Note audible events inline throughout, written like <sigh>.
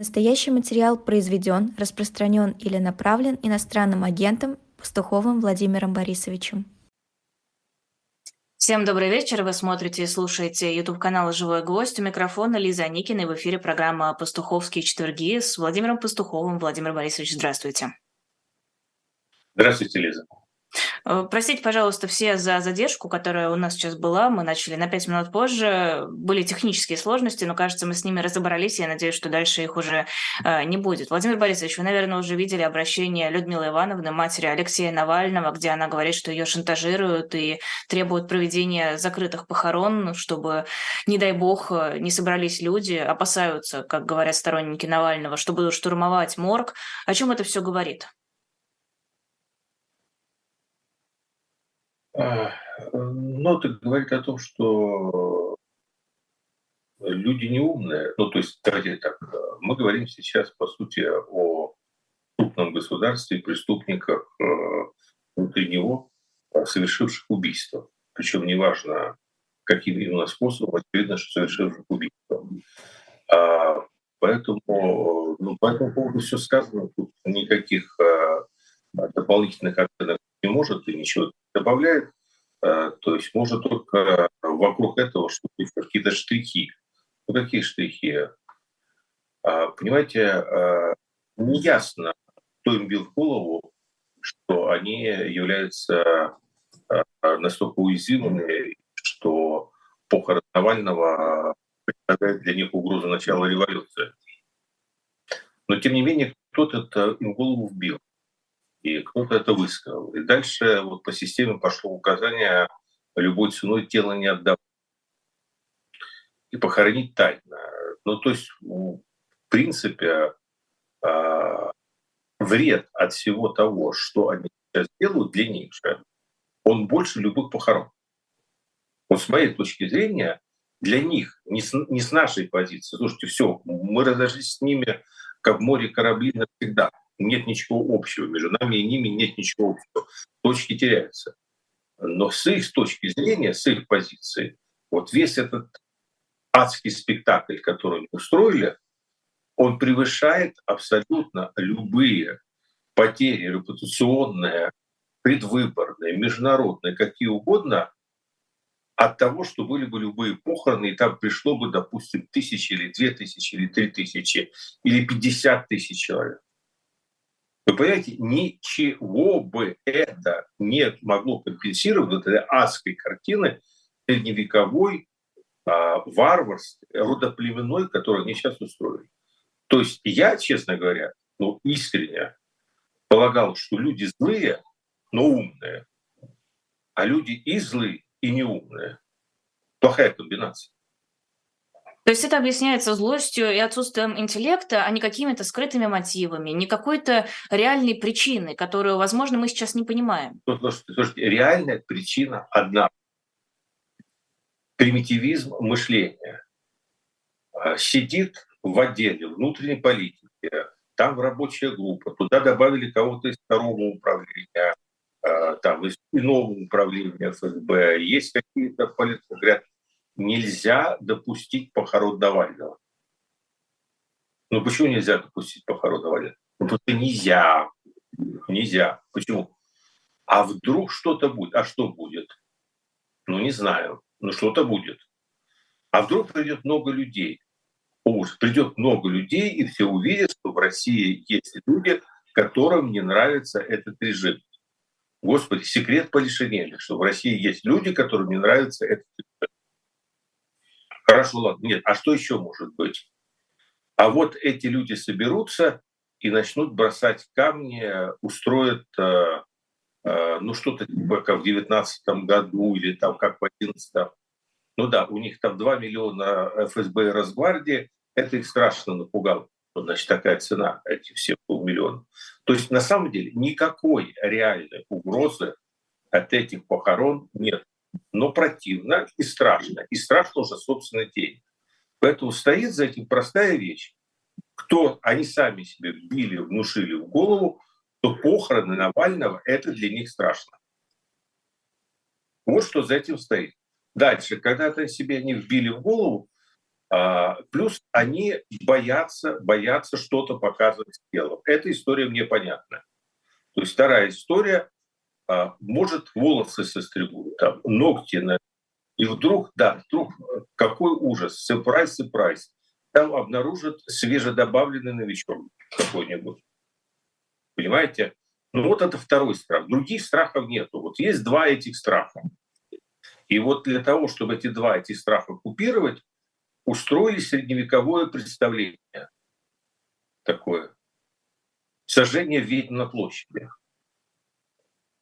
Настоящий материал произведен, распространен или направлен иностранным агентом Пастуховым Владимиром Борисовичем. Всем добрый вечер. Вы смотрите и слушаете YouTube канал «Живой гвоздь». У микрофона Лиза Никина и в эфире программа «Пастуховские четверги» с Владимиром Пастуховым. Владимир Борисович, здравствуйте. Здравствуйте, Лиза. Э, простите, пожалуйста, все за задержку, которая у нас сейчас была. Мы начали на пять минут позже. Были технические сложности, но, кажется, мы с ними разобрались. Я надеюсь, что дальше их уже э, не будет. Владимир Борисович, вы, наверное, уже видели обращение Людмилы Ивановны, матери Алексея Навального, где она говорит, что ее шантажируют и требуют проведения закрытых похорон, чтобы, не дай бог, э, не собрались люди, опасаются, как говорят сторонники Навального, что будут штурмовать морг. О чем это все говорит? А, это говорит о том, что люди не умные. Ну, то есть, давайте так, мы говорим сейчас, по сути, о крупном государстве, преступниках э, внутри него, э, совершивших убийство. Причем неважно, каким именно способом, очевидно, что совершивших убийство. А, поэтому, ну, по этому поводу все сказано, тут никаких дополнительных оценок не может и ничего добавляет. Э, то есть можно только вокруг этого что-то, какие-то штрихи. Ну какие штрихи? А, понимаете, э, неясно, кто им бил в голову, что они являются э, настолько уязвимыми, что похорон Навального представляет для них угрозу начала революции. Но тем не менее кто-то это им в голову вбил кто-то это высказал. И дальше вот по системе пошло указание любой ценой тело не отдавать и похоронить тайно. Ну, то есть, в принципе, а, вред от всего того, что они сейчас делают для них он больше любых похорон. Вот с моей точки зрения, для них, не с, не с нашей позиции, слушайте, все, мы разошлись с ними, как в море корабли навсегда – нет ничего общего. Между нами и ними нет ничего общего. Точки теряются. Но с их точки зрения, с их позиции, вот весь этот адский спектакль, который они устроили, он превышает абсолютно любые потери репутационные, предвыборные, международные, какие угодно, от того, что были бы любые похороны, и там пришло бы, допустим, тысячи или две тысячи, или три тысячи, или пятьдесят тысяч человек. Вы понимаете, ничего бы это не могло компенсировать вот этой адской картины средневековой а, варварской, родоплеменной, которую они сейчас устроили. То есть я, честно говоря, ну, искренне полагал, что люди злые, но умные, а люди и злые, и неумные. Плохая комбинация. То есть это объясняется злостью и отсутствием интеллекта, а не какими-то скрытыми мотивами, не какой-то реальной причиной, которую, возможно, мы сейчас не понимаем. Слушайте, слушайте реальная причина одна. Примитивизм мышления. А, сидит в отделе внутренней политики, там рабочая группа, туда добавили кого-то из второго управления, а, там из иного управления ФСБ, есть какие-то политики, говорят, нельзя допустить похорон Навального. Ну почему нельзя допустить похорон Навального? Ну просто нельзя. Нельзя. Почему? А вдруг что-то будет? А что будет? Ну не знаю. Ну что-то будет. А вдруг придет много людей? Уж придет много людей, и все увидят, что в России есть люди, которым не нравится этот режим. Господи, секрет Полишинеля, что в России есть люди, которым не нравится этот режим. Хорошо, ладно, нет, а что еще может быть? А вот эти люди соберутся и начнут бросать камни, устроят э, э, ну что-то типа как в девятнадцатом году или там как в одиннадцатом. Ну да, у них там 2 миллиона ФСБ и Росгвардии, это их страшно напугало. Значит, такая цена, эти все полмиллиона. То есть на самом деле никакой реальной угрозы от этих похорон нет но противно и страшно. И страшно уже собственно тень. Поэтому стоит за этим простая вещь. Кто они сами себе вбили, внушили в голову, то похороны Навального – это для них страшно. Вот что за этим стоит. Дальше, когда-то себе они вбили в голову, А, плюс они боятся, боятся что-то показывать телом. Эта история мне понятна. То есть вторая история, а, может волосы состригут, там, ногти, на... и вдруг, да, вдруг, какой ужас, сюрприз, сюрприз, там обнаружат свежедобавленный новичок какой-нибудь. Понимаете? Ну вот это второй страх. Других страхов нету. Вот есть два этих страха. И вот для того, чтобы эти два этих страха купировать, устроили средневековое представление такое. Сожжение ведьм на площади.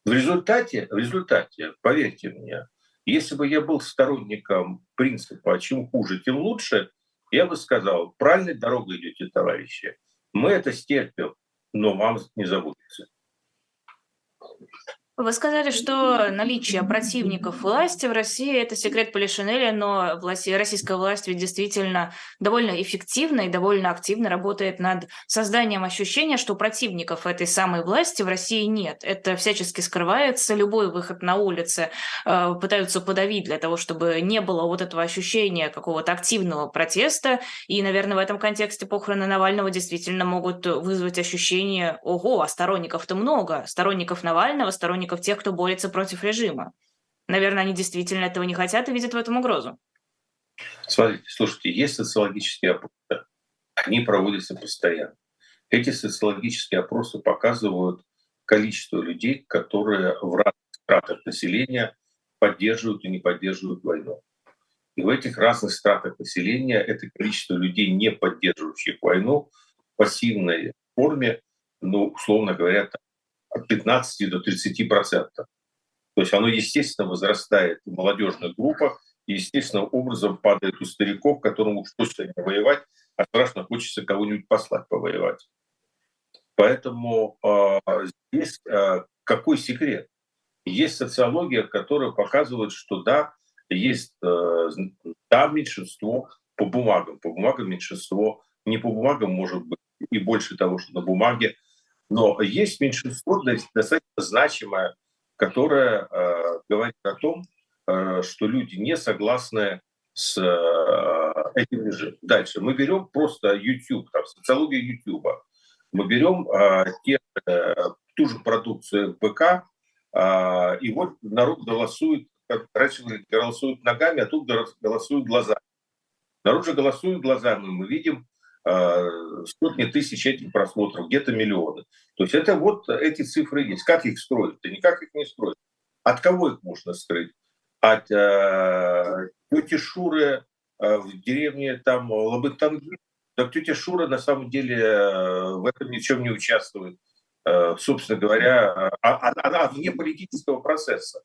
В результате, в результате, поверьте мне, если бы я был сторонником принципа «чем хуже, тем лучше», я бы сказал, правильной дорогой идете, товарищи. Мы это стерпим, но вам не забудется. Вы сказали, что наличие противников власти в России – это секрет Полишинеля, но власть, российская власть ведь действительно довольно эффективно и довольно активно работает над созданием ощущения, что противников этой самой власти в России нет. Это всячески скрывается, любой выход на улицы э, пытаются подавить для того, чтобы не было вот этого ощущения какого-то активного протеста. И, наверное, в этом контексте похороны Навального действительно могут вызвать ощущение «Ого, а сторонников-то много, сторонников Навального, сторонников сторонников тех, кто борется против режима. Наверное, они действительно этого не хотят и видят в этом угрозу. Смотрите, слушайте, есть социологические опросы. Они проводятся постоянно. Эти социологические опросы показывают количество людей, которые в разных стратах населения поддерживают и не поддерживают войну. И в этих разных стратах населения это количество людей, не поддерживающих войну, в пассивной форме, ну, условно говоря, от 15 до 30 процентов. То есть оно, естественно, возрастает в молодежных группах, и естественным образом падает у стариков, которым уж точно не воевать, а страшно хочется кого-нибудь послать повоевать. Поэтому э, здесь э, какой секрет? Есть социология, которая показывает, что да, есть э, да, меньшинство по бумагам. По бумагам меньшинство, не по бумагам может быть, и больше того, что на бумаге но есть меньшинство достаточно значимое, которое э, говорит о том, э, что люди не согласны с э, этим режимом. Дальше мы берем просто YouTube, там, социологию YouTube. Мы берем э, те, э, ту же продукцию БК, э, и вот народ голосует, как раньше голосуют ногами, а тут голосуют глазами. Народ же голосует глазами. Мы видим сотни тысяч этих просмотров, где-то миллионы. То есть это вот эти цифры есть. Как их строить? Да никак их не строить. От кого их можно строить? От э, тети Шуры э, в деревне там Лабытанги? Так тетя Шура на самом деле э, в этом ничем не участвует. Э, собственно говоря, а, а, она вне политического процесса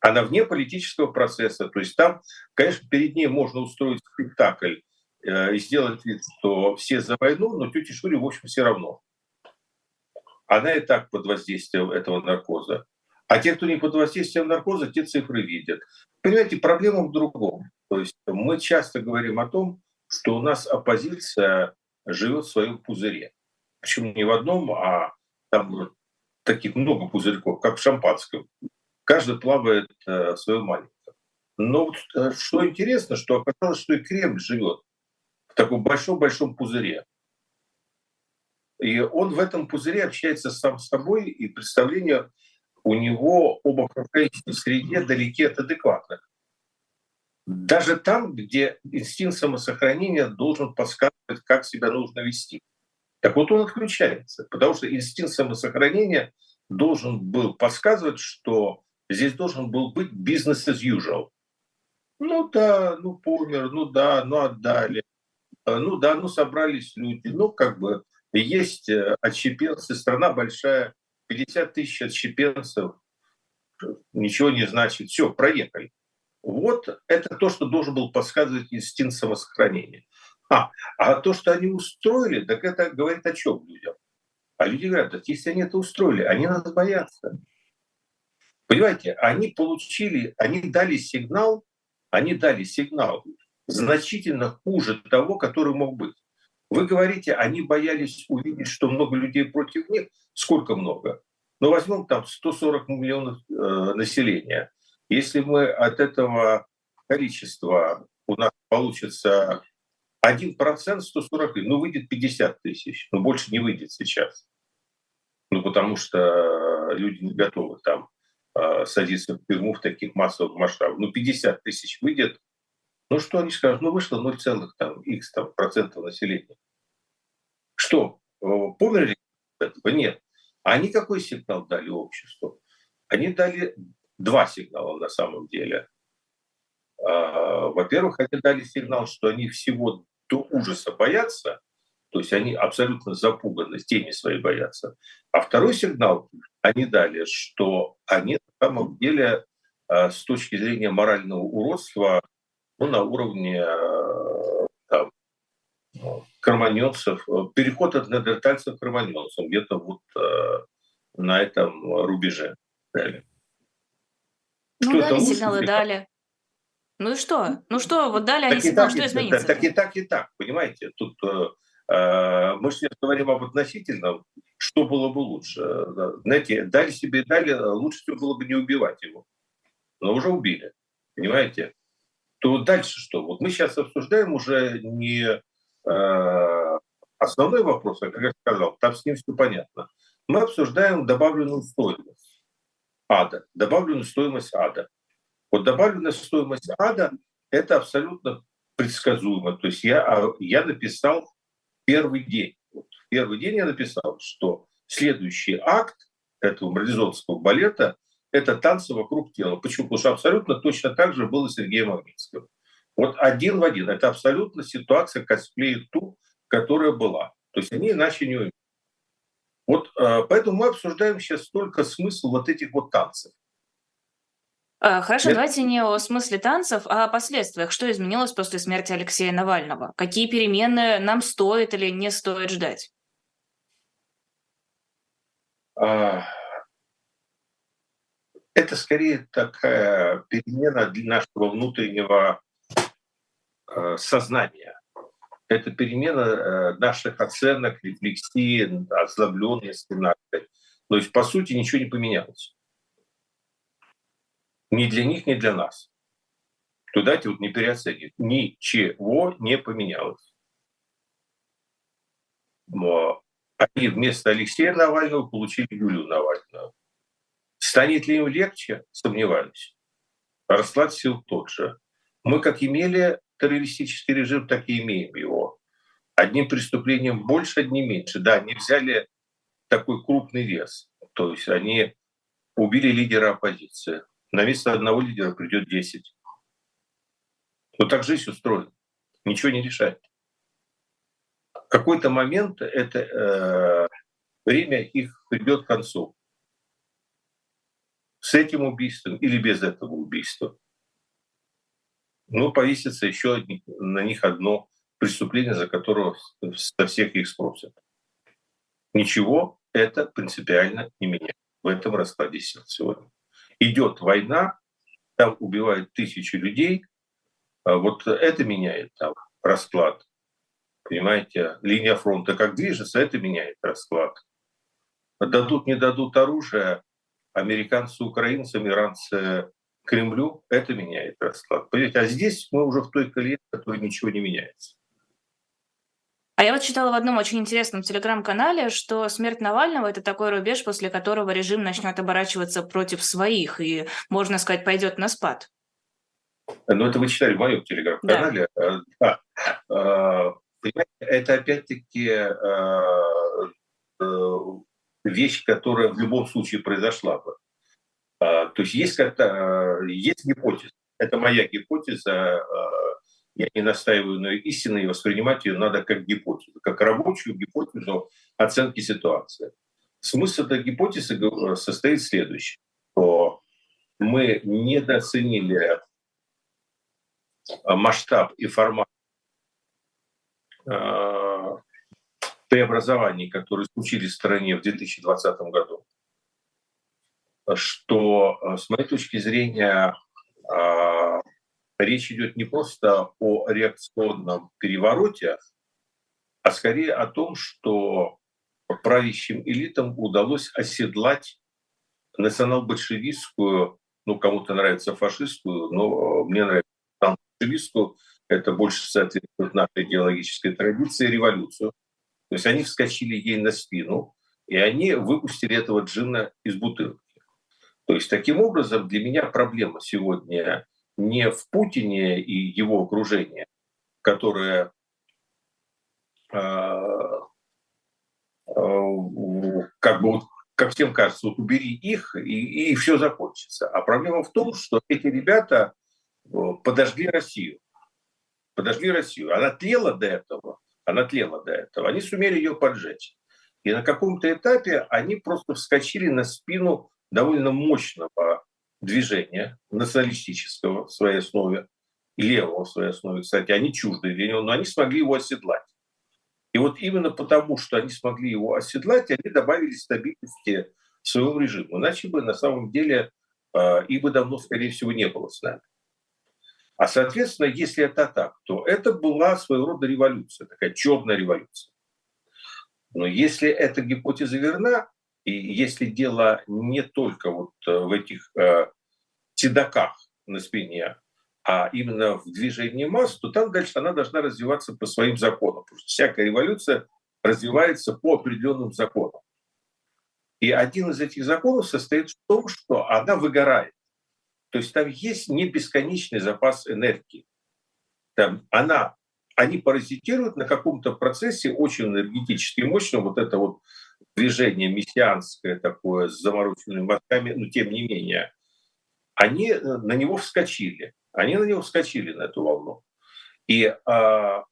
она вне политического процесса. То есть там, конечно, перед ней можно устроить спектакль Э, и сделать вид, что все за войну, но тете Шуре, в общем, все равно. Она и так под воздействием этого наркоза. А те, кто не под воздействием наркоза, те цифры видят. Понимаете, проблема в другом. То есть мы часто говорим о том, что у нас оппозиция живет в своем пузыре. Почему не в одном, а там таких много пузырьков, как в шампанском. Каждый плавает э, в своем маленьком. Но вот, э, что интересно, что оказалось, что и Кремль живет таком большом-большом пузыре. И он в этом пузыре общается сам с собой, и представление у него об окружающей среде далеки от адекватных. Даже там, где инстинкт самосохранения должен подсказывать, как себя нужно вести. Так вот он отключается, потому что инстинкт самосохранения должен был подсказывать, что здесь должен был быть бизнес as usual. Ну да, ну помер, ну да, ну отдали, ну да, ну собрались люди, ну как бы есть э, отщепенцы, страна большая, 50 тысяч отщепенцев, ничего не значит, все, проехали. Вот это то, что должен был подсказывать инстинкт самосохранения. А, а то, что они устроили, так это говорит о чем людям? А люди говорят, так если они это устроили, они нас боятся. Понимаете, они получили, они дали сигнал, они дали сигнал, значительно хуже того, который мог быть. Вы говорите, они боялись увидеть, что много людей против них. Сколько много? Ну, возьмем там 140 миллионов э, населения. Если мы от этого количества у нас получится 1% 140 тысяч, ну выйдет 50 тысяч, но больше не выйдет сейчас. Ну потому что люди не готовы там э, садиться в тюрьму в таких массовых масштабах. Ну 50 тысяч выйдет, ну что они скажут? Ну вышло 0, там, x там, процентов населения. Что, э, померли этого? Нет. Они какой сигнал дали обществу? Они дали два сигнала на самом деле. А, во-первых, они дали сигнал, что они всего до ужаса боятся, то есть они абсолютно запуганы, тени свои боятся. А второй сигнал они дали, что они на самом деле а, с точки зрения морального уродства ну, на уровне а, там, кроманьонцев, переход от неандертальцев к кроманьонцам, где-то вот на этом рубеже. Далее. Ну, что дали сигналы, дали. Ну и что? Ну что, вот дали они сигнал, что изменится? Так, так и так, и так, понимаете? Тут э, э, мы сейчас говорим об относительном, что было бы лучше. Знаете, дали себе дали, лучше всего было бы не убивать его. Но уже убили, понимаете? То дальше что? Вот мы сейчас обсуждаем уже не э, основной вопрос, а как я сказал, там с ним все понятно. Мы обсуждаем добавленную стоимость ада, добавленную стоимость ада. Вот добавленная стоимость ада – это абсолютно предсказуемо. То есть я, а, я написал первый день. Вот первый день я написал, что следующий акт этого марлезонского балета – это танцы вокруг тела. Почему? Потому что абсолютно точно так же было Сергеем Магнитским. Вот один в один. Это абсолютно ситуация косплея ту, которая была. То есть они иначе не умеют. Вот э, поэтому мы обсуждаем сейчас только смысл вот этих вот танцев. А, хорошо, Нет. давайте не о смысле танцев, а о последствиях. Что изменилось после смерти Алексея Навального? Какие перемены нам стоит или не стоит ждать? А, это скорее такая перемена для нашего внутреннего э, сознания. Это перемена э, наших оценок, рефлексии, озлобленности. То есть, по сути, ничего не поменялось ни для них, ни для нас. То дайте вот не переоценить. Ничего не поменялось. Но они вместо Алексея Навального получили Юлию Навальную. Станет ли им легче? Сомневаюсь. Расклад сил тот же. Мы как имели террористический режим, так и имеем его. Одним преступлением больше, одним меньше. Да, они взяли такой крупный вес. То есть они убили лидера оппозиции на место одного лидера придет 10. Вот так жизнь устроена. Ничего не решает. В какой-то момент это э, время их придет к концу. С этим убийством или без этого убийства. Но повесится еще на них одно преступление, за которое со всех их спросят. Ничего это принципиально не меняет в этом раскладе сил сегодня идет война, там убивают тысячи людей, а вот это меняет там расклад. Понимаете, линия фронта как движется, это меняет расклад. Дадут, не дадут оружие, американцы украинцам, иранцы Кремлю, это меняет расклад. Понимаете, а здесь мы уже в той колее, в которой ничего не меняется. А я вот читала в одном очень интересном телеграм-канале, что смерть Навального – это такой рубеж, после которого режим начнет оборачиваться против своих и, можно сказать, пойдет на спад. Ну, это вы читали в моем телеграм-канале. Да. Да. А, это опять-таки а, э, вещь, которая в любом случае произошла бы. А, то есть есть, как-то, есть гипотеза. Это моя гипотеза я не настаиваю на истине, и воспринимать ее надо как гипотезу, как рабочую гипотезу оценки ситуации. Смысл этой гипотезы состоит в следующем, что мы недооценили масштаб и формат преобразований, которые случились в стране в 2020 году, что, э, с моей точки зрения, э, речь идет не просто о реакционном перевороте, а скорее о том, что правящим элитам удалось оседлать национал-большевистскую, ну, кому-то нравится фашистскую, но мне нравится большевистскую это больше соответствует нашей идеологической традиции, революцию. То есть они вскочили ей на спину, и они выпустили этого джинна из бутылки. То есть таким образом для меня проблема сегодня не в Путине и его окружении, которое э, э, как бы вот как всем кажется, вот убери их, и, и все закончится. А проблема в том, что эти ребята э, подожгли Россию. Подожгли Россию. Она тлела до этого, она тлела до этого. Они сумели ее поджечь. И на каком-то этапе они просто вскочили на спину довольно мощного движения националистического в своей основе, левого в своей основе, кстати, они чужды него, но они смогли его оседлать. И вот именно потому, что они смогли его оседлать, они добавили стабильности своему режиму. Иначе бы на самом деле э, их бы давно, скорее всего, не было с нами. А, соответственно, если это так, то это была своего рода революция, такая черная революция. Но если эта гипотеза верна, и если дело не только вот э, в этих э, седоках на спине, а именно в движении масс, то там дальше она должна развиваться по своим законам. Потому что всякая революция развивается по определенным законам. И один из этих законов состоит в том, что она выгорает. То есть там есть не бесконечный запас энергии. Там она, они паразитируют на каком-то процессе очень энергетически мощном. Вот это вот движение мессианское такое с замороченными мозгами, но тем не менее, они э, на него вскочили. Они на него вскочили, на эту волну. И а,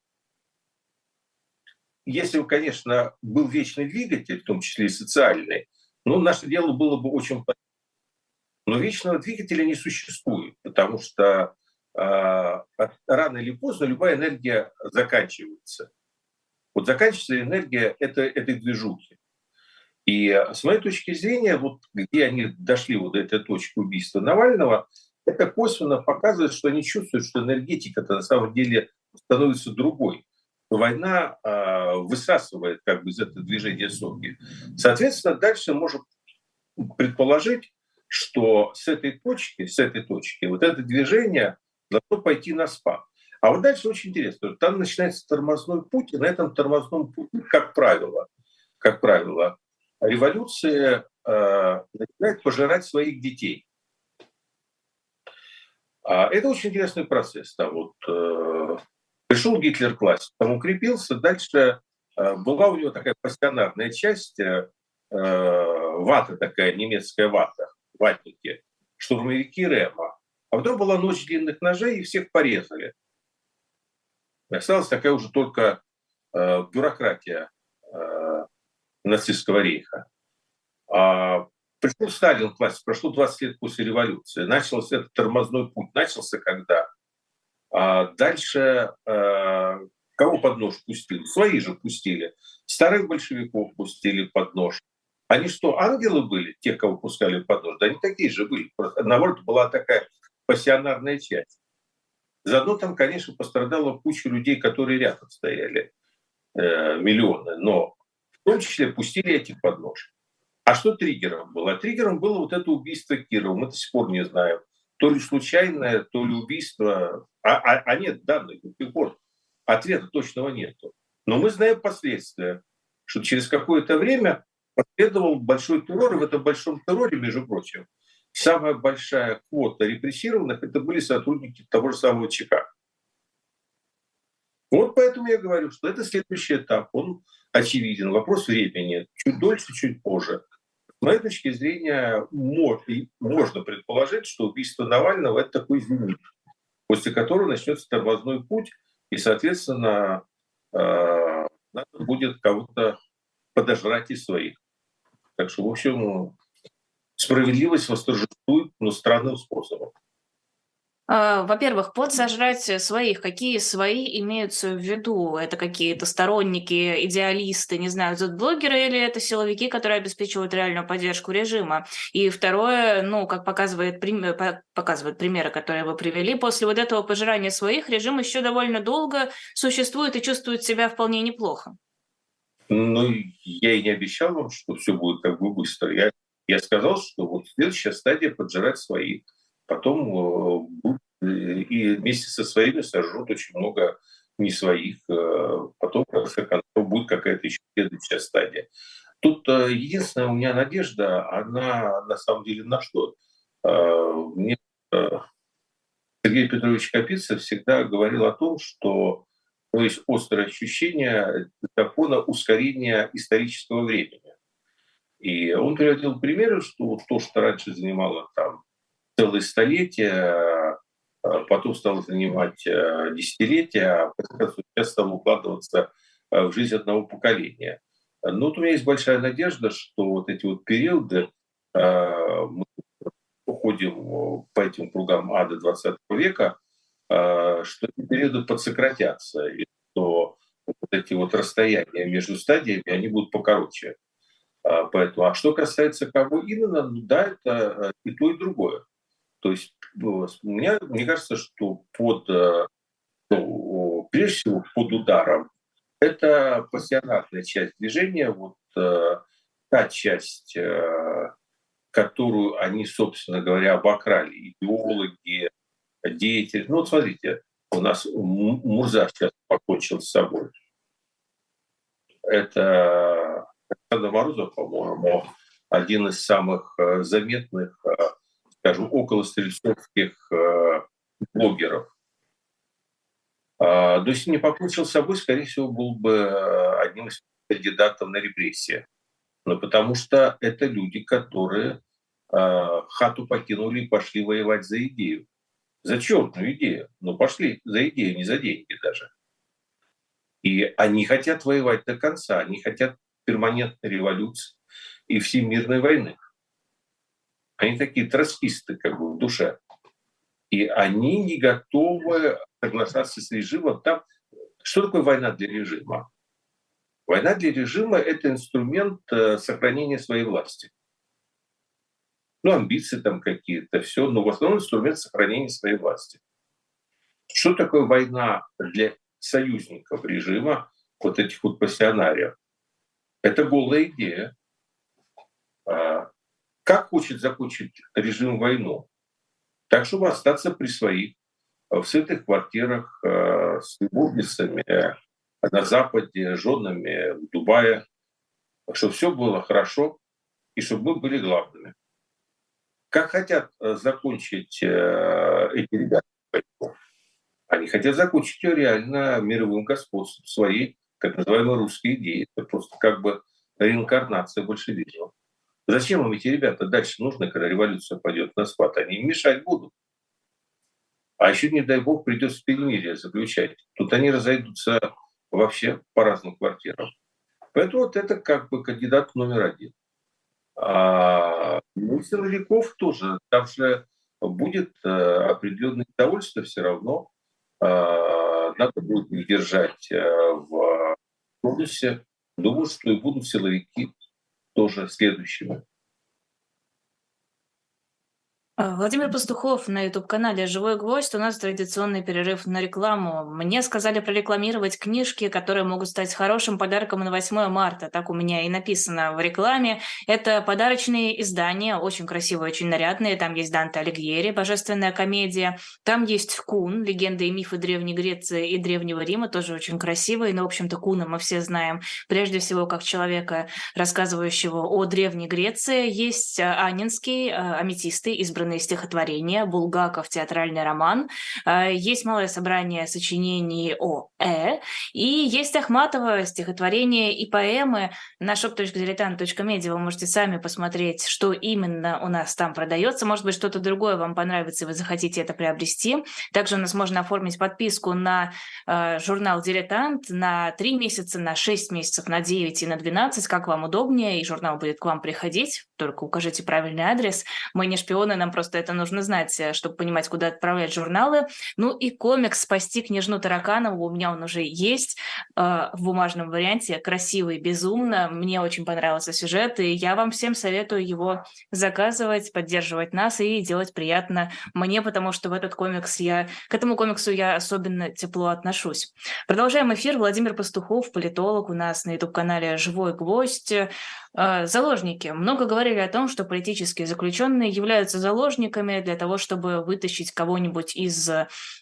если бы, конечно, был вечный двигатель, в том числе и социальный, ну, наше дело было бы очень Но вечного двигателя не существует, потому что а, рано или поздно любая энергия заканчивается. Вот заканчивается энергия этой, этой движухи. И с моей точки зрения, вот где они дошли вот до этой точки убийства Навального, это косвенно показывает, что они чувствуют, что энергетика-то на самом деле становится другой. Война э, высасывает как бы из этого движения соки. Соответственно, дальше можно предположить, что с этой точки, с этой точки, вот это движение должно пойти на спад. А вот дальше очень интересно. Там начинается тормозной путь, и на этом тормозном пути, как правило, как правило, революция э, начинает пожирать своих детей. А это очень интересный процесс. Там вот, э, пришел Гитлер к власти, там укрепился, дальше э, была у него такая пассионарная часть, э, вата такая, немецкая вата, ватники, штурмовики Рема. А потом была ночь длинных ножей, и всех порезали. И осталась такая уже только э, бюрократия э, нацистского рейха. А Пришел Сталин к власти, прошло 20 лет после революции. Начался этот тормозной путь. Начался когда? А дальше э, кого под нож пустили? Свои же пустили. Старых большевиков пустили под нож. Они что, ангелы были, те, кого пускали под нож? Да они такие же были. Наоборот, была такая пассионарная часть. Заодно там, конечно, пострадала куча людей, которые рядом стояли, э, миллионы. Но в том числе пустили этих под нож. А что триггером было? Триггером было вот это убийство Кирова. Мы до сих пор не знаем. То ли случайное, то ли убийство. А, а, а нет данных до сих пор. Ответа точного нету. Но мы знаем последствия, что через какое-то время последовал большой террор, и в этом большом терроре, между прочим, самая большая квота репрессированных это были сотрудники того же самого ЧК. Вот поэтому я говорю, что это следующий этап. Он очевиден. Вопрос времени. Чуть дольше, чуть позже. С моей точки зрения, можно предположить, что убийство Навального – это такой зенит, после которого начнется тормозной путь, и, соответственно, э, надо будет кого-то подожрать из своих. Так что, в общем, справедливость восторжествует, но странным способом. А, во-первых, подсожрать своих. Какие свои имеются в виду? Это какие-то сторонники, идеалисты, не знаю, блогеры или это силовики, которые обеспечивают реальную поддержку режима? И второе, ну, как показывает, показывают примеры, которые вы привели, после вот этого пожирания своих режим еще довольно долго существует и чувствует себя вполне неплохо. Ну, я и не обещал вам, что все будет как бы быстро. Я, я сказал, что вот следующая стадия поджирать своих потом э, будут и вместе со своими сожрут очень много не своих. Э, потом, в конце концов, будет какая-то еще следующая стадия. Тут э, единственная у меня надежда, она на самом деле на что? Э, мне Сергей Петрович Капица всегда говорил о том, что то есть острое ощущение закона ускорения исторического времени. И он приводил примеры, что вот то, что раньше занимало там целое столетие, а потом стало занимать э, десятилетия, а сейчас стало укладываться э, в жизнь одного поколения. Но вот у меня есть большая надежда, что вот эти вот периоды, э, мы уходим по этим кругам ада 20 века, что эти периоды подсократятся, и что вот эти вот расстояния между стадиями, они будут покороче. Поэтому, а что касается кого именно, ну да, это и то, и другое. То есть мне, мне кажется, что под, э, ну, прежде всего под ударом это пассионарная часть движения, вот э, та часть, э, которую они, собственно говоря, обокрали, идеологи, деятели. Ну вот смотрите, у нас Мурза сейчас покончил с собой. Это Александр Морозов, по-моему, один из самых заметных скажем, около стрельцовских э, блогеров. А, то есть не покончил с собой, скорее всего, был бы э, одним из кандидатов на репрессии. Но потому что это люди, которые э, хату покинули и пошли воевать за идею. За черную идею. Но пошли за идею, не за деньги даже. И они хотят воевать до конца. Они хотят перманентной революции и всемирной войны. Они такие троцкисты как бы в душе. И они не готовы соглашаться с режимом. Там, что такое война для режима? Война для режима – это инструмент э, сохранения своей власти. Ну, амбиции там какие-то, все, но в основном инструмент сохранения своей власти. Что такое война для союзников режима, вот этих вот пассионариев? Это голая идея. А, как хочет закончить режим войну? Так, чтобы остаться при своих, э, в сытых квартирах э, с любовницами на Западе, женами в Дубае, чтобы все было хорошо и чтобы мы были главными. Как хотят э, закончить эти ребята? Они хотят закончить ее реально мировым господством своей, так называемой русской идеи. Это просто как бы реинкарнация большевизма. Зачем им эти ребята дальше нужны, когда революция пойдет на спад? Они им мешать будут. А еще, не дай бог, придется перемирие заключать. Тут они разойдутся вообще по разным квартирам. Поэтому вот это как бы кандидат номер один. А ну, силовиков тоже. Там же будет э, определенное удовольствие все равно. А, надо будет их держать э, в тонусе. Думаю, что и будут силовики тоже следующими. А, Владимир Пастухов на YouTube-канале «Живой гвоздь». У нас традиционный перерыв на рекламу. Мне сказали прорекламировать книжки, которые могут стать хорошим подарком на 8 марта. Так у меня и написано в рекламе. Это подарочные издания, очень красивые, очень нарядные. Там есть Данте Алигьери, божественная комедия. Там есть Кун, легенды и мифы Древней Греции и Древнего Рима, тоже очень красивые. Но, в общем-то, Куна мы все знаем прежде всего как человека, рассказывающего о Древней Греции. Есть а, Анинский, а, аметисты, избранные собранные стихотворения, Булгаков театральный роман, э, есть малое собрание сочинений о Э, и есть Ахматова стихотворение и поэмы на shop.diletant.media. Вы можете сами посмотреть, что именно у нас там продается. Может быть, что-то другое вам понравится, и вы захотите это приобрести. Также у нас можно оформить подписку на э, журнал «Дилетант» на 3 месяца, на 6 месяцев, на 9 и на 12, как вам удобнее, и журнал будет к вам приходить. Только укажите правильный адрес. Мы не шпионы, нам просто это нужно знать, э, чтобы понимать, куда отправлять журналы. Ну и комикс «Спасти княжну Тараканову» у меня он уже есть э, в бумажном варианте, красивый, безумно. Мне очень понравился сюжет, и я вам всем советую его заказывать, поддерживать нас и делать приятно мне, потому что в этот комикс я, к этому комиксу я особенно тепло отношусь. Продолжаем эфир. Владимир Пастухов, политолог у нас на YouTube-канале «Живой гвоздь». Э, заложники. Много говорили о том, что политические заключенные являются заложниками заложниками для того, чтобы вытащить кого-нибудь из,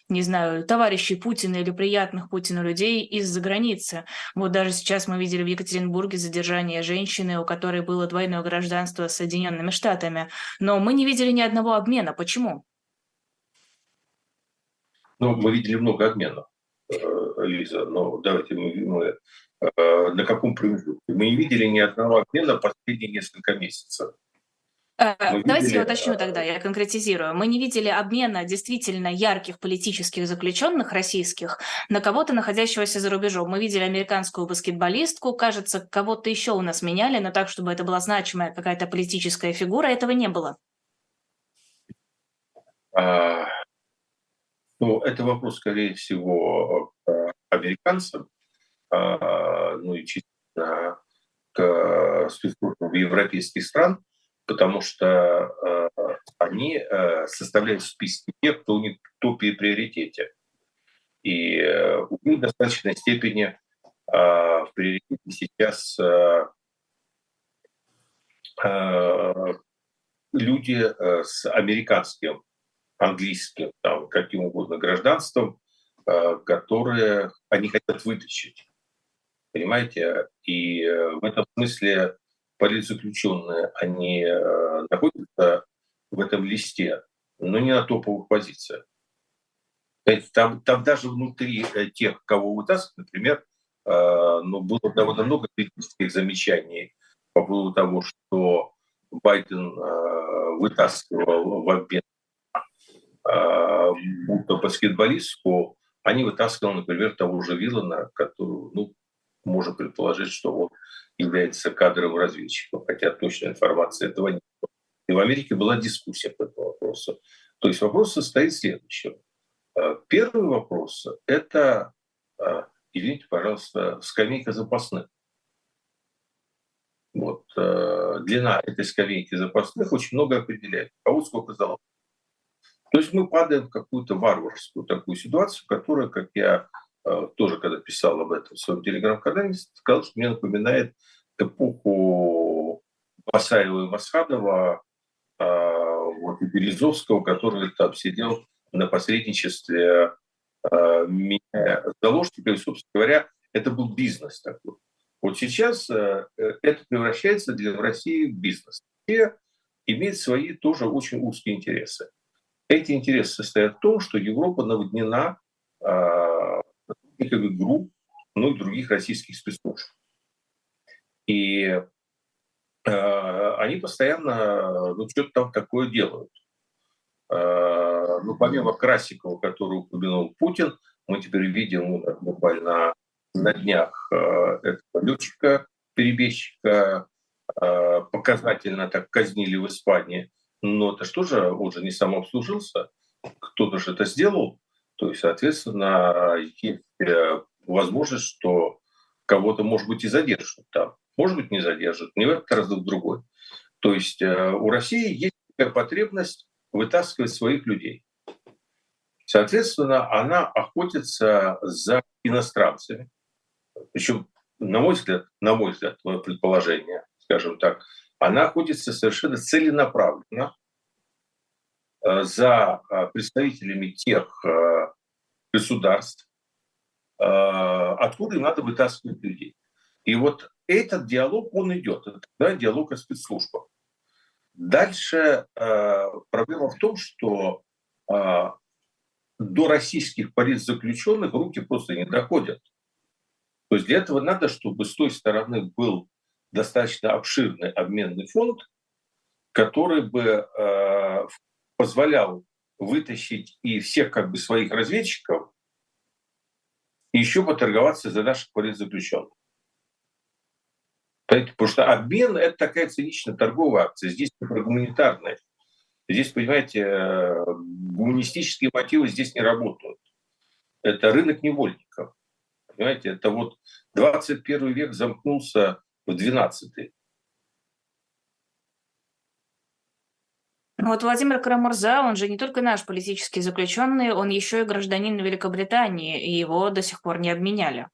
не знаю, товарищей Путина или приятных Путину людей из-за границы. Вот даже сейчас мы видели в Екатеринбурге задержание женщины, у которой было двойное гражданство с Соединенными Штатами. Но мы не видели ни одного обмена. Почему? Ну, мы видели много обменов, э, Лиза, но давайте мы, мы э, на каком промежутке? Мы не видели ни одного обмена последние несколько месяцев. Э, мы Давайте видели... я уточню тогда, я конкретизирую. Мы не видели обмена действительно ярких политических заключенных российских на кого-то, находящегося за рубежом. Мы видели американскую баскетболистку, кажется, кого-то еще у нас меняли, но так, чтобы это была значимая какая-то политическая фигура, этого не было. А, ну, это вопрос, скорее всего, к американцам, а, ну и чисто к спецслужбам европейских стран, потому что э, они э, составляют списки тех, кто у них в топе приоритете. И э, у них в достаточной степени э, в приоритете сейчас э, э, люди э, с американским английским, там, каким угодно гражданством, э, которые они хотят вытащить. Понимаете? И э, в этом смысле политзаключенные, они э, находятся в этом листе, но не на топовых позициях. Там, там даже внутри тех, кого вытаскивают, например, ну, было довольно много критических замечаний по поводу того, что Байден вытаскивал в обмен будто баскетболистку, они вытаскивали, например, того же Виллана, который, ну, можно предположить, что он является кадровым разведчиком, хотя точной информации этого нет. И в Америке была дискуссия по этому вопросу. То есть вопрос состоит в следующем. А, первый вопрос – это, а, извините, пожалуйста, скамейка запасных. Вот, а, длина этой скамейки запасных очень много определяет. Кого сколько залогов. То есть мы падаем в какую-то варварскую такую ситуацию, которая, как я э, тоже когда писал об этом в своем телеграм-канале, сказал, что мне напоминает эпоху Басаева и Масхадова, э, вот, и Березовского, который там сидел на посредничестве э, меня заложников. И, собственно говоря, это был бизнес такой. Вот сейчас это превращается для России в бизнес. И имеет свои тоже очень узкие интересы. Эти интересы состоят в том, что Европа наводнена э, групп, ну и других российских спецслужб. И э, они постоянно ну, что-то там такое делают. Э, ну, помимо Красикова, который упомянул Путин, мы теперь видим ну, буквально на днях э, этого летчика-перебежчика, э, показательно так казнили в Испании – но это что же, он же не сам обслужился, кто-то же это сделал, то есть, соответственно, есть э, возможность, что кого-то, может быть, и задержат там, может быть, не задержат, не в этот раз, а в другой. То есть э, у России есть потребность вытаскивать своих людей. Соответственно, она охотится за иностранцами. Причем, на мой взгляд, на мой взгляд, мое предположение, скажем так, она охотится совершенно целенаправленно за э, представителями тех э, государств, откуда им надо вытаскивать людей. И вот этот диалог, он идет, да, диалог о спецслужбах. Дальше проблема в том, что до российских политзаключенных руки просто не доходят. То есть для этого надо, чтобы с той стороны был достаточно обширный обменный фонд, который бы э, позволял вытащить и всех как бы своих разведчиков, и еще поторговаться за наших политзаключенных. Потому что обмен – это такая циничная торговая акция. Здесь не про гуманитарное. Здесь, понимаете, э, гуманистические мотивы здесь не работают. Это рынок невольников. Понимаете, это вот 21 век замкнулся в 12-й. Ну вот Владимир Карамурза, он же не только наш политический заключенный, он еще и гражданин Великобритании, и его до сих пор не обменяли.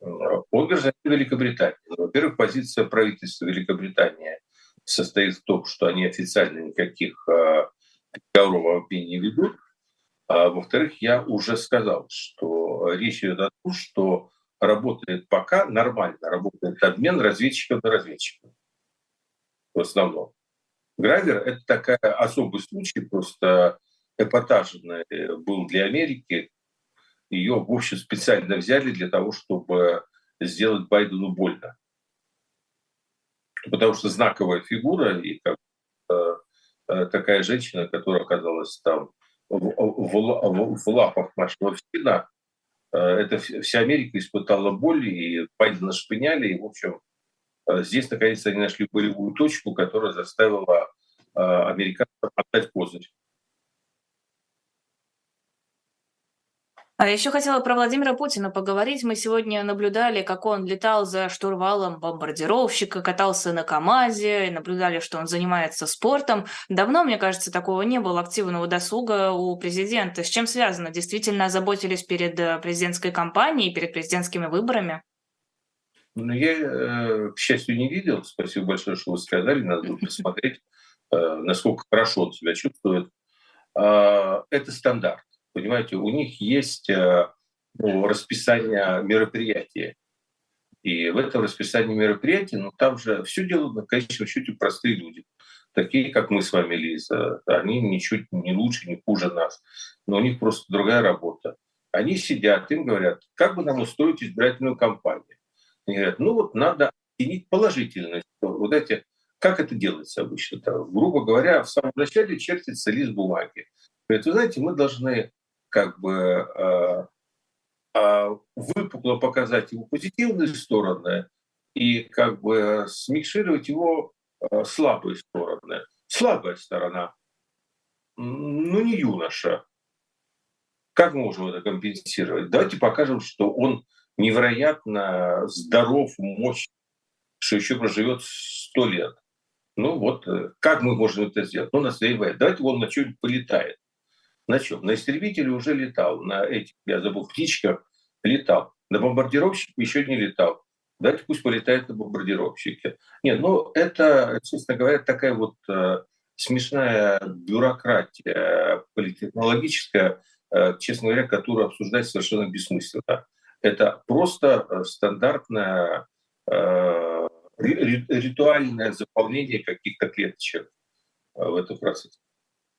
Он гражданин Великобритании. Во-первых, позиция правительства Великобритании состоит в том, что они официально никаких переговоров вообще не ведут. А, во-вторых, я уже сказал, что речь идет о том, что работает пока нормально, работает обмен разведчиков на разведчиков в основном. Гравер — это такая особый случай, просто эпатажный был для Америки. Ее, в общем, специально взяли для того, чтобы сделать Байдену больно. Потому что знаковая фигура и как э, такая женщина, которая оказалась там в, в, в, в лапах нашего сына, э, это вся Америка испытала боль, и Байдена шпыняли, и, в общем, здесь, наконец, они нашли болевую точку, которая заставила э, американцев отдать козырь. А еще хотела про Владимира Путина поговорить. Мы сегодня наблюдали, как он летал за штурвалом бомбардировщика, катался на КАМАЗе, наблюдали, что он занимается спортом. Давно, мне кажется, такого не было активного досуга у президента. С чем связано? Действительно озаботились перед э, президентской кампанией, перед президентскими выборами? Ну, я, э, к счастью, не видел. Спасибо большое, что вы сказали. Надо будет посмотреть, э, насколько хорошо он себя чувствует. А, это стандарт. Понимаете, у них есть э, ну, расписание мероприятия. И в этом расписании мероприятий, ну там же все делают на конечном счете простые люди. Такие, как мы с вами, Лиза. Они ничуть не лучше, не хуже нас. Но у них просто другая работа. Они сидят, им говорят, как бы нам устроить избирательную кампанию. Они говорят, ну вот надо оценить положительность. Вот эти, как это делается обычно? -то? Грубо говоря, в самом начале чертится лист бумаги. Говорят, вы знаете, мы должны как бы э, э, выпукло показать его позитивные стороны и как бы смикшировать его э, слабые стороны. Слабая сторона, ну не юноша. Как мы можем это компенсировать? Давайте покажем, что он невероятно здоров, мощный, что еще проживет сто лет. Ну вот, как мы можем это сделать? Ну, на своей Давайте он на что-нибудь полетает. На чем? На истребителе уже летал, на этих, я забыл, птичках летал. На бомбардировщике еще не летал. Дайте пусть полетает на бомбардировщике. Нет, ну это, честно говоря, такая вот э, смешная бюрократия политтехнологическая, э, честно говоря, которую обсуждать совершенно бессмысленно. Это просто э, стандартное э, ритуальное заполнение каких-то клеточек э, в этом процессе.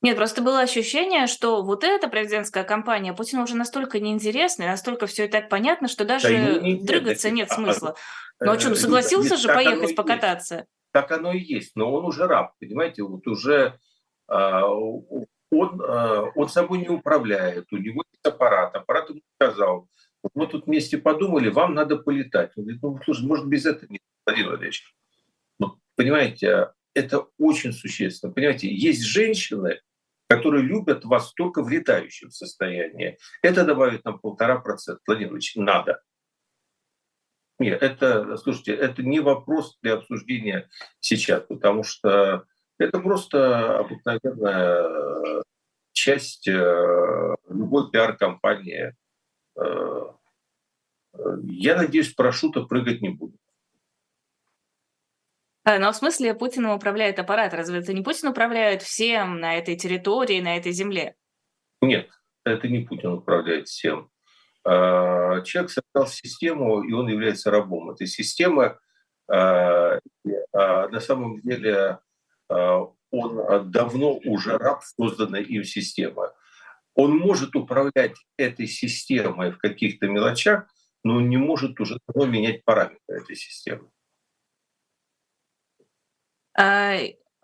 Нет, просто было ощущение, что вот эта президентская кампания Путину уже настолько неинтересна, и настолько все и так понятно, что даже да, не, дрыгаться нет а, смысла. Ну а что, ну э, согласился же поехать покататься? Так оно и есть, но он уже раб, понимаете, вот уже а, он, а, он собой не управляет, у него есть аппарат, аппарат ему сказал, мы тут вместе подумали, вам надо полетать. Он говорит, ну, слушай, может, без этого не Владимир Владимирович. Ну, понимаете, это очень существенно. Понимаете, есть женщины, которые любят вас только в летающем состоянии. Это добавит нам полтора процента. Владимир Ильич, надо. Нет, это, слушайте, это не вопрос для обсуждения сейчас, потому что это просто обыкновенная часть э, любой пиар-компании. Э, я надеюсь, парашюта прыгать не буду. А, но в смысле Путиным управляет аппарат. Разве это не Путин управляет всем на этой территории, на этой земле? Нет, это не Путин управляет всем. А, человек создал систему, и он является рабом этой системы. А, на самом деле он давно уже раб созданной им системы. Он может управлять этой системой в каких-то мелочах, но он не может уже давно менять параметры этой системы. А,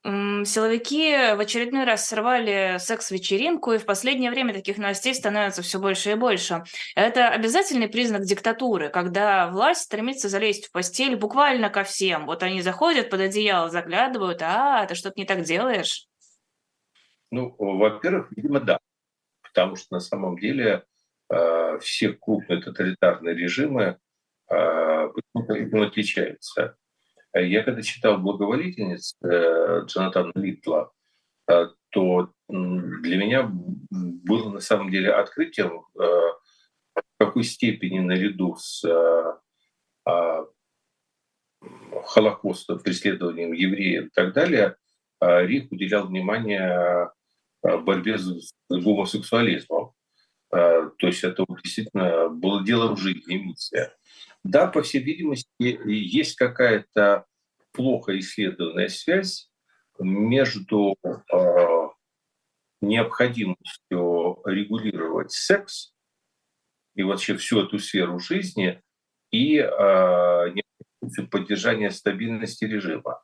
силовики в очередной раз сорвали секс-вечеринку, и в последнее время таких новостей становится все больше и больше. Это обязательный признак диктатуры, когда власть стремится залезть в постель буквально ко всем. Вот они заходят под одеяло, заглядывают, а, ты что-то не так делаешь? Ну, во-первых, видимо, да. Потому что на самом деле э, все крупные тоталитарные режимы э, отличаются. Э, я когда читал «Благоволительниц» э, Джонатана Литла, э, то для меня было на самом деле открытием, в какой степени наряду с Холокоста, преследованием евреев и так далее, Рих уделял внимание борьбе с гомосексуализмом. То есть это действительно было делом жизни, миссия. Да, по всей видимости, есть какая-то плохо исследованная связь между необходимостью регулировать секс и вообще всю эту сферу жизни и э, необходимостью поддержания стабильности режима.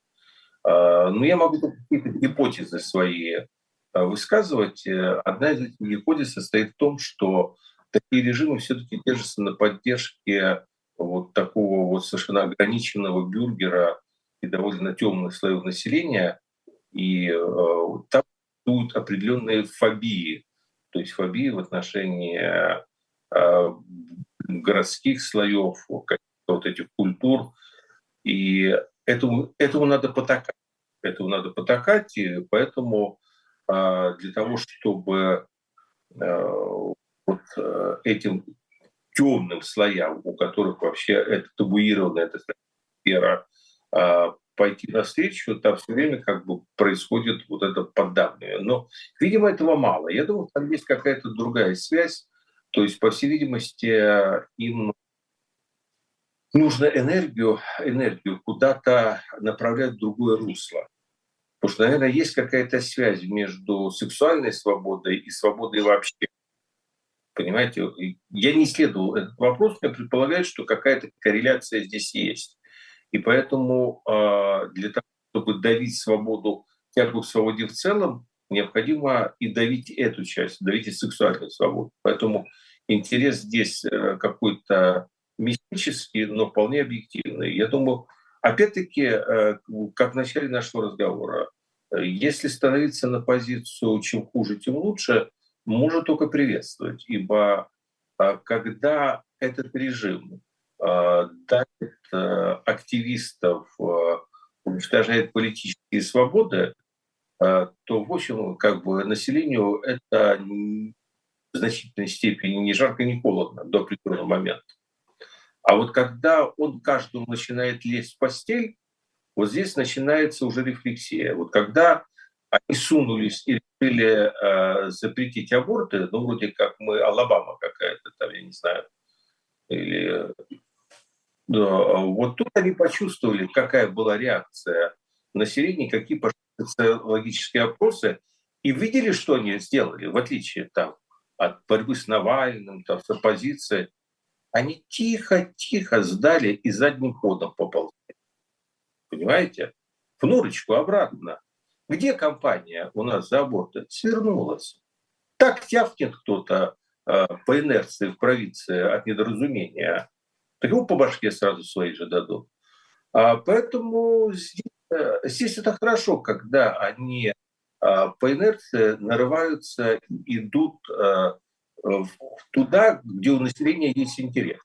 Э, но я могу какие-то гипотезы свои э, высказывать. Одна из этих гипотез состоит в том, что такие режимы все-таки держатся на поддержке вот такого вот совершенно ограниченного бюргера и довольно темных слоев населения, и э, там существуют определенные фобии, то есть фобии в отношении э, городских слоев, вот этих культур, и этому, этому надо потакать. Этому надо потакать, и поэтому э, для того, чтобы э, вот э, этим темным слоям, у которых вообще это табуированная эта сфера, э, пойти навстречу, там все время как бы происходит вот это поддавливание. Но, видимо, этого мало. Я думаю, там есть какая-то другая связь. То есть, по всей видимости, им нужно энергию, энергию куда-то направлять в другое русло. Потому что, наверное, есть какая-то связь между сексуальной свободой и свободой вообще. Понимаете, я не исследовал этот вопрос, но предполагаю, что какая-то корреляция здесь есть. И поэтому а, для того, чтобы давить свободу, тягу к свободе в целом, необходимо и давить эту часть, давить и сексуальную свободу. Поэтому интерес здесь э, какой-то мистический, но вполне объективный. Я думаю, опять-таки, э, как в начале нашего разговора, если становиться на позицию «чем хуже, тем лучше», можно только приветствовать, ибо а, когда этот режим Э, давит э, активистов, э, уничтожает политические свободы, то, в общем, как бы населению это в значительной степени не жарко, не холодно до определенного момента. А вот когда он каждому начинает лезть в постель, вот здесь начинается уже рефлексия. Вот когда они сунулись и решили э, запретить аборты, ну, вроде как мы Алабама какая-то там, я не знаю, или вот тут они почувствовали, какая была реакция населения, какие пошли социологические опросы, и видели, что они сделали, в отличие там, от борьбы с Навальным, там, с оппозицией. Они тихо-тихо сдали и задним ходом поползли. Понимаете? В норочку обратно. Где компания у нас за аборты? Свернулась. Так тявкнет кто-то э, по инерции в провинции от недоразумения так ему по башке сразу свои же дадут. А, поэтому здесь, э, здесь это хорошо, когда они а, по инерции нарываются, идут а, туда, где у населения есть интерес.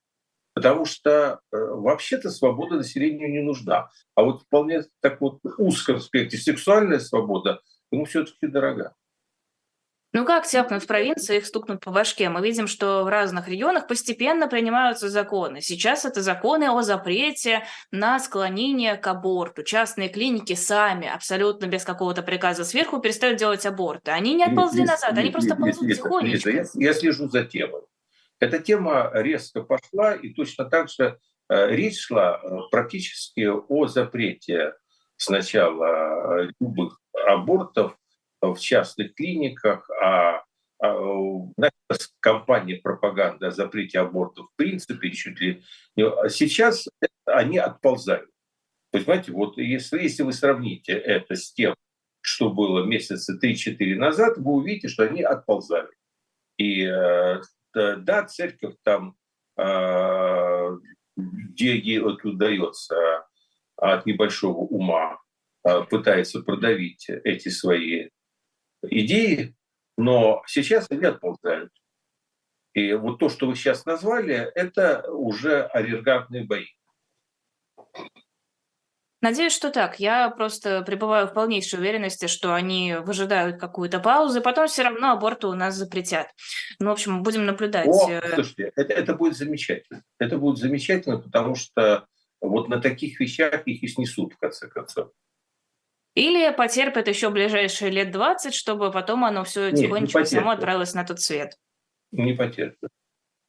Потому что э, вообще-то свобода населению не нужна. А вот вполне так вот узком аспекте сексуальная свобода ему все-таки дорога. Ну как тяпнут в провинции, их стукнут по башке? Мы видим, что в разных регионах постепенно принимаются законы. Сейчас это законы о запрете на склонение к аборту. Частные клиники сами, абсолютно без какого-то приказа сверху, перестают делать аборты. Они не отползли нет, назад, нет, они просто нет, ползут нет, тихонечко. Нет, я, я слежу за темой. Эта тема резко пошла, и точно так же э, речь шла э, практически о запрете сначала э, любых абортов в частных клиниках, а, а кампания пропаганды о запрете абортов в принципе чуть ли не... А сейчас они отползают. Понимаете, вот если, если вы сравните это с тем, что было месяца 3-4 назад, вы увидите, что они отползали. И э, да, церковь там, где ей вот удается от небольшого ума, пытается продавить эти свои идеи, но сейчас они отползают. И вот то, что вы сейчас назвали, это уже арьергардные бои. Надеюсь, что так. Я просто пребываю в полнейшей уверенности, что они выжидают какую-то паузу, и потом все равно аборты у нас запретят. Ну, в общем, будем наблюдать. О, слушайте, это, это будет замечательно. Это будет замечательно, потому что вот на таких вещах их и снесут, в конце концов. Или потерпит еще ближайшие лет 20, чтобы потом оно все тихонечко само отправилось на тот свет. Не потерпит.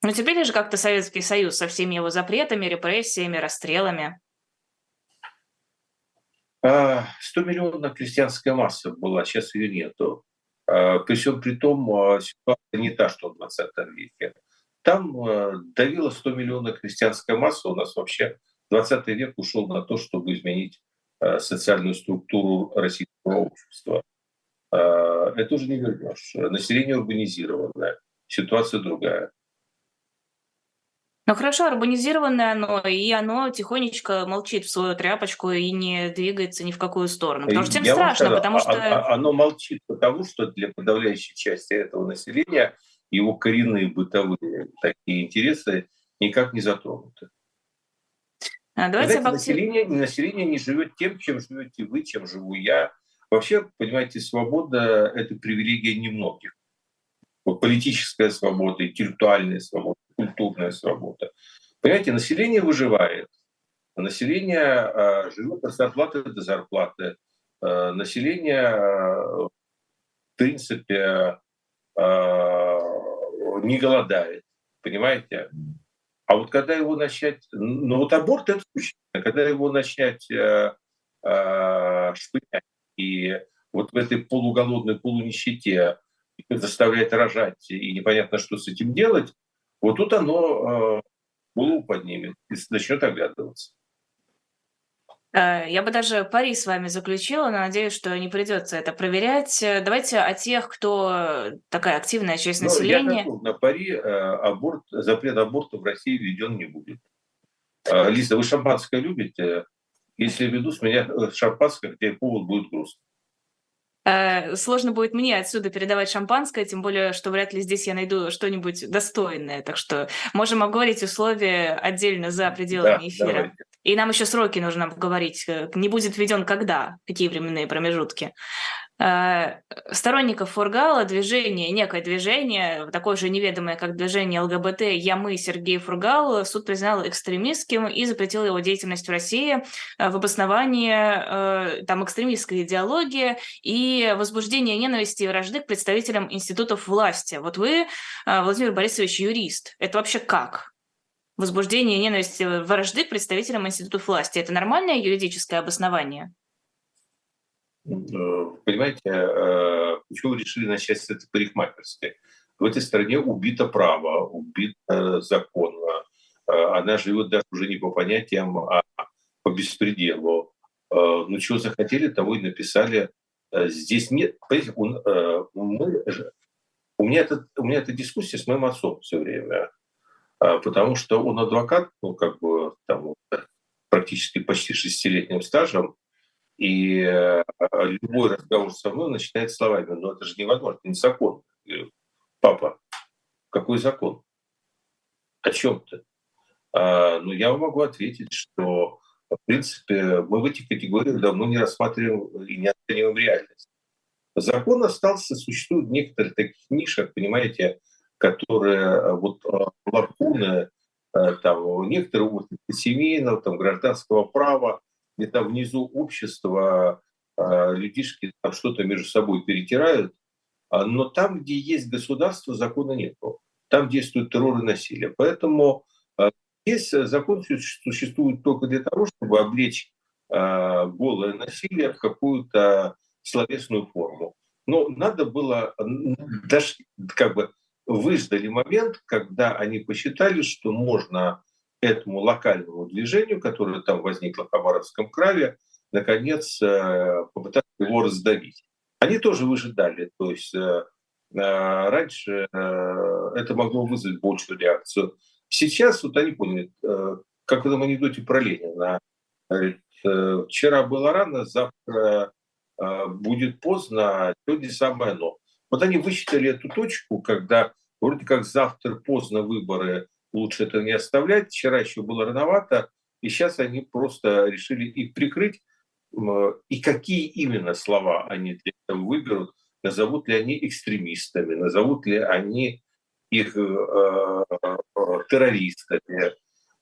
Но теперь же как-то Советский Союз со всеми его запретами, репрессиями, расстрелами. 100 а, миллионов крестьянская масса была, сейчас ее нету. А, при всем при том, а, ситуация не та, что в 20 веке. Там давила 100 миллионов крестьянская масса. У нас вообще 20 век ушел на то, чтобы изменить социальную структуру российского общества. Это уже не вернешь. Население урбанизированное, ситуация другая. Ну хорошо, урбанизированное оно, и оно тихонечко молчит в свою тряпочку и не двигается ни в какую сторону. Потому что всем Я страшно, сказал, потому а, что... А, а, оно молчит потому, что для подавляющей части этого населения его коренные бытовые такие интересы никак не затронуты. А, давайте Знаете, население, население не живет тем, чем живете вы, чем живу я. Вообще, понимаете, свобода – это привилегия немногих. Вот политическая свобода, интеллектуальная свобода культурная свобода. Понимаете, население выживает. Население э, живет от зарплаты до зарплаты. Э, население, э, в принципе, не голодает. Понимаете? А вот когда его начать... Ну вот аборт это мужчина. Когда его начать э, э, шпынять и вот в этой полуголодной полунищете заставлять рожать, и непонятно, что с этим делать, вот тут оно э, голову поднимет и начнет оглядываться. Э, я бы даже пари с вами заключила, но надеюсь, что не придется это проверять. Давайте о тех, кто такая активная часть ну, населения. Я на пари э, аборт, запрет аборта в России введен не будет. Лиза, вы шампанское любите? Если веду с меня шампанское, где повод будет грустный. Э, сложно будет мне отсюда передавать шампанское, тем более, что вряд ли здесь я найду что-нибудь достойное. Так что можем обговорить условия отдельно за пределами да, эфира. Давайте. И нам еще сроки нужно обговорить. Э, не будет введен когда, какие временные промежутки. Э, сторонников Фургала движение, некое движение, такое же неведомое, как движение ЛГБТ «Я-мы» Сергей Фургал, суд признал экстремистским и запретил его деятельность в России э, в обосновании э, там, экстремистской идеологии и возбуждения ненависти и вражды к представителям институтов власти. Вот вы, Владимир Борисович, юрист. Это вообще как? Возбуждение ненависти вражды к представителям институтов власти. Это нормальное юридическое обоснование? Э, понимаете, э, почему решили начать с этой парикмахерской? В этой стране убито право, убито закон. Э, она живет даже уже не по понятиям, а по беспределу. Ну, чего захотели, того и написали. Здесь нет... Понимаете, мы, у, меня это, у меня эта дискуссия с моим отцом все время. Потому что он адвокат, ну, как бы, там, практически почти шестилетним стажем, и э, любой разговор со мной начинает словами, ну это же невозможно, это не закон. Папа, какой закон? О чем ты? А, ну, я могу ответить, что, в принципе, мы в этих категориях давно не рассматриваем и не оцениваем реальность. Закон остался, существует в некоторых таких нишах, понимаете, которые э, вот э, лакуны, там, некоторые области семейного, там, гражданского права, где-то внизу общества а, людишки там что-то между собой перетирают, а, но там, где есть государство, закона нет. Там действует террор и насилие. Поэтому а, здесь закон существует только для того, чтобы облечь голое насилие в какую-то словесную форму. Но надо было даже как бы выждали момент, когда они посчитали, что можно этому локальному движению, которое там возникло в Хабаровском крае, наконец э, попытаться его раздавить. Они тоже выжидали, то есть э, э, раньше это могло вызвать большую реакцию. Сейчас вот они поняли, как в этом анекдоте про Ленина. Вчера было рано, завтра будет поздно, сегодня самое оно. Вот они высчитали эту точку, когда вроде как завтра поздно выборы лучше это не оставлять. Вчера еще было рановато, и сейчас они просто решили их прикрыть. И какие именно слова они для этого выберут, назовут ли они экстремистами, назовут ли они их э, э террористами.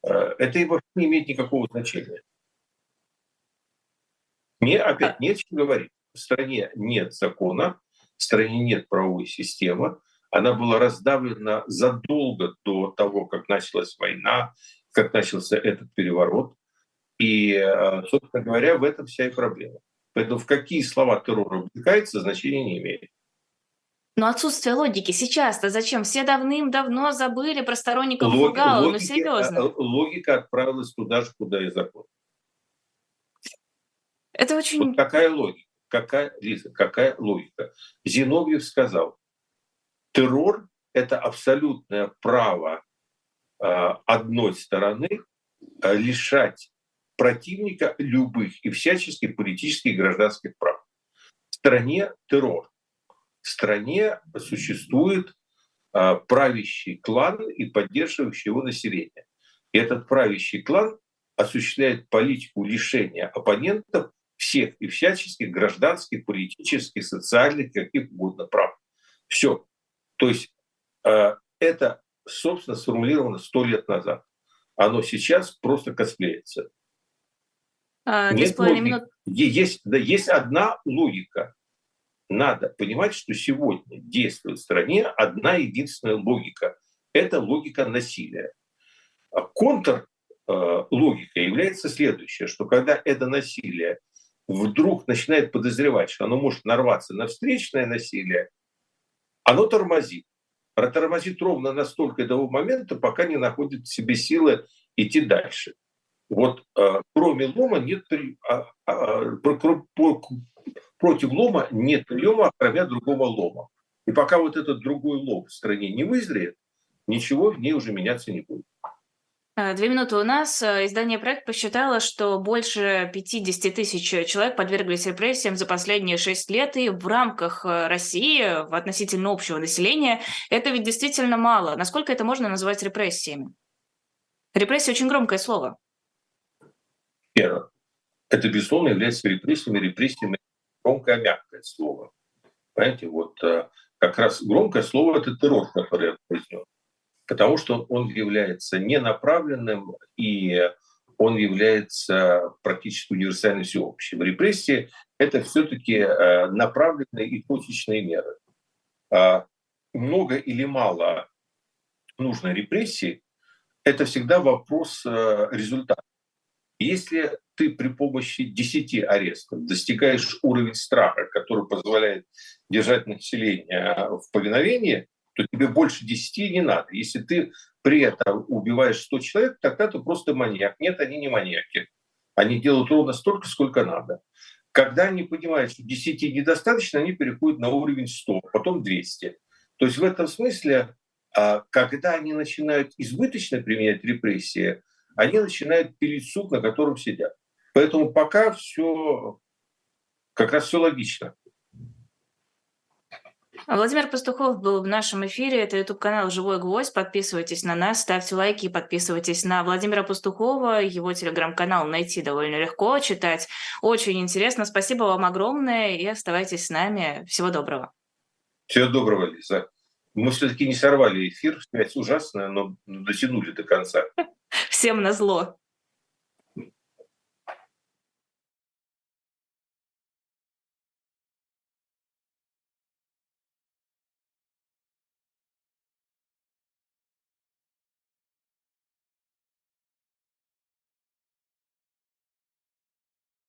Это и вообще не имеет никакого значения. Мне опять нет чем говорить. В стране нет закона, в стране нет правовой системы. Она была раздавлена задолго до того, как началась война, как начался этот переворот. И, э, собственно говоря, в этом вся и проблема. Поэтому в какие слова террор вовлекается, значения не имеет. Но отсутствие логики сейчас-то зачем? Все давным-давно забыли про сторонников Лог, Фургала, ну серьезно. Э, логика отправилась туда же, куда и закон. Это очень... Вот какая логика? Какая, Лиза, какая логика? Зиновьев сказал, террор – это абсолютное право э, одной стороны э, лишать противника любых и всяческих политических и гражданских прав. В стране террор. В стране существует э, правящий клан и поддерживающий его население. И этот правящий клан осуществляет политику лишения оппонентов всех и всяческих гражданских, политических, социальных, каких угодно прав. Все. То есть э, это, собственно, сформулировано сто лет назад. Оно сейчас просто косплеется. А, Нет минут. Есть, да, есть одна логика. Надо понимать, что сегодня действует в стране одна единственная логика. Это логика насилия. А контр э, логика является следующая, что когда это насилие вдруг начинает подозревать, что оно может нарваться на встречное насилие, оно тормозит. Тормозит ровно настолько до момента, пока не находит в себе силы идти дальше. Вот э, кроме лома нет а, а, про, против лома нет приема, кроме другого лома. И пока вот этот другой лом в стране не вызреет, ничего в ней уже меняться не будет. Э, две минуты у нас. Э, издание «Проект» посчитало, что больше 50 тысяч человек подверглись репрессиям за последние шесть лет, и в рамках э, России, в относительно общего населения, это ведь действительно мало. Насколько это можно назвать репрессиями? Репрессия – очень громкое слово. Первое. Это, безусловно, является репрессиями. Репрессиями – громкое, мягкое слово. Понимаете, вот как раз громкое слово – это террор, который я произнес потому что он является ненаправленным и он является практически универсальным всеобщим. Репрессии – это все-таки э, направленные и точечные меры. А много или мало нужной репрессии – это всегда вопрос э, результата. Если ты при помощи 10 арестов достигаешь уровень страха, который позволяет держать население в повиновении – то тебе больше 10 не надо. Если ты при этом убиваешь 100 человек, тогда ты просто маньяк. Нет, они не маньяки. Они делают ровно столько, сколько надо. Когда они понимают, что 10 недостаточно, они переходят на уровень 100, потом 200. То есть в этом смысле, а, когда они начинают избыточно применять репрессии, они начинают пилить суп, на котором сидят. Поэтому пока все как раз все логично. Владимир Пастухов был в нашем эфире. Это YouTube-канал «Живой гвоздь». Подписывайтесь на нас, ставьте лайки, подписывайтесь на Владимира Пастухова. Его телеграм-канал найти довольно легко, читать очень интересно. Спасибо вам огромное и оставайтесь с нами. Всего доброго. Всего доброго, Лиза. Мы все-таки не сорвали эфир, связь ужасная, но дотянули до конца. <laughs> Всем на зло.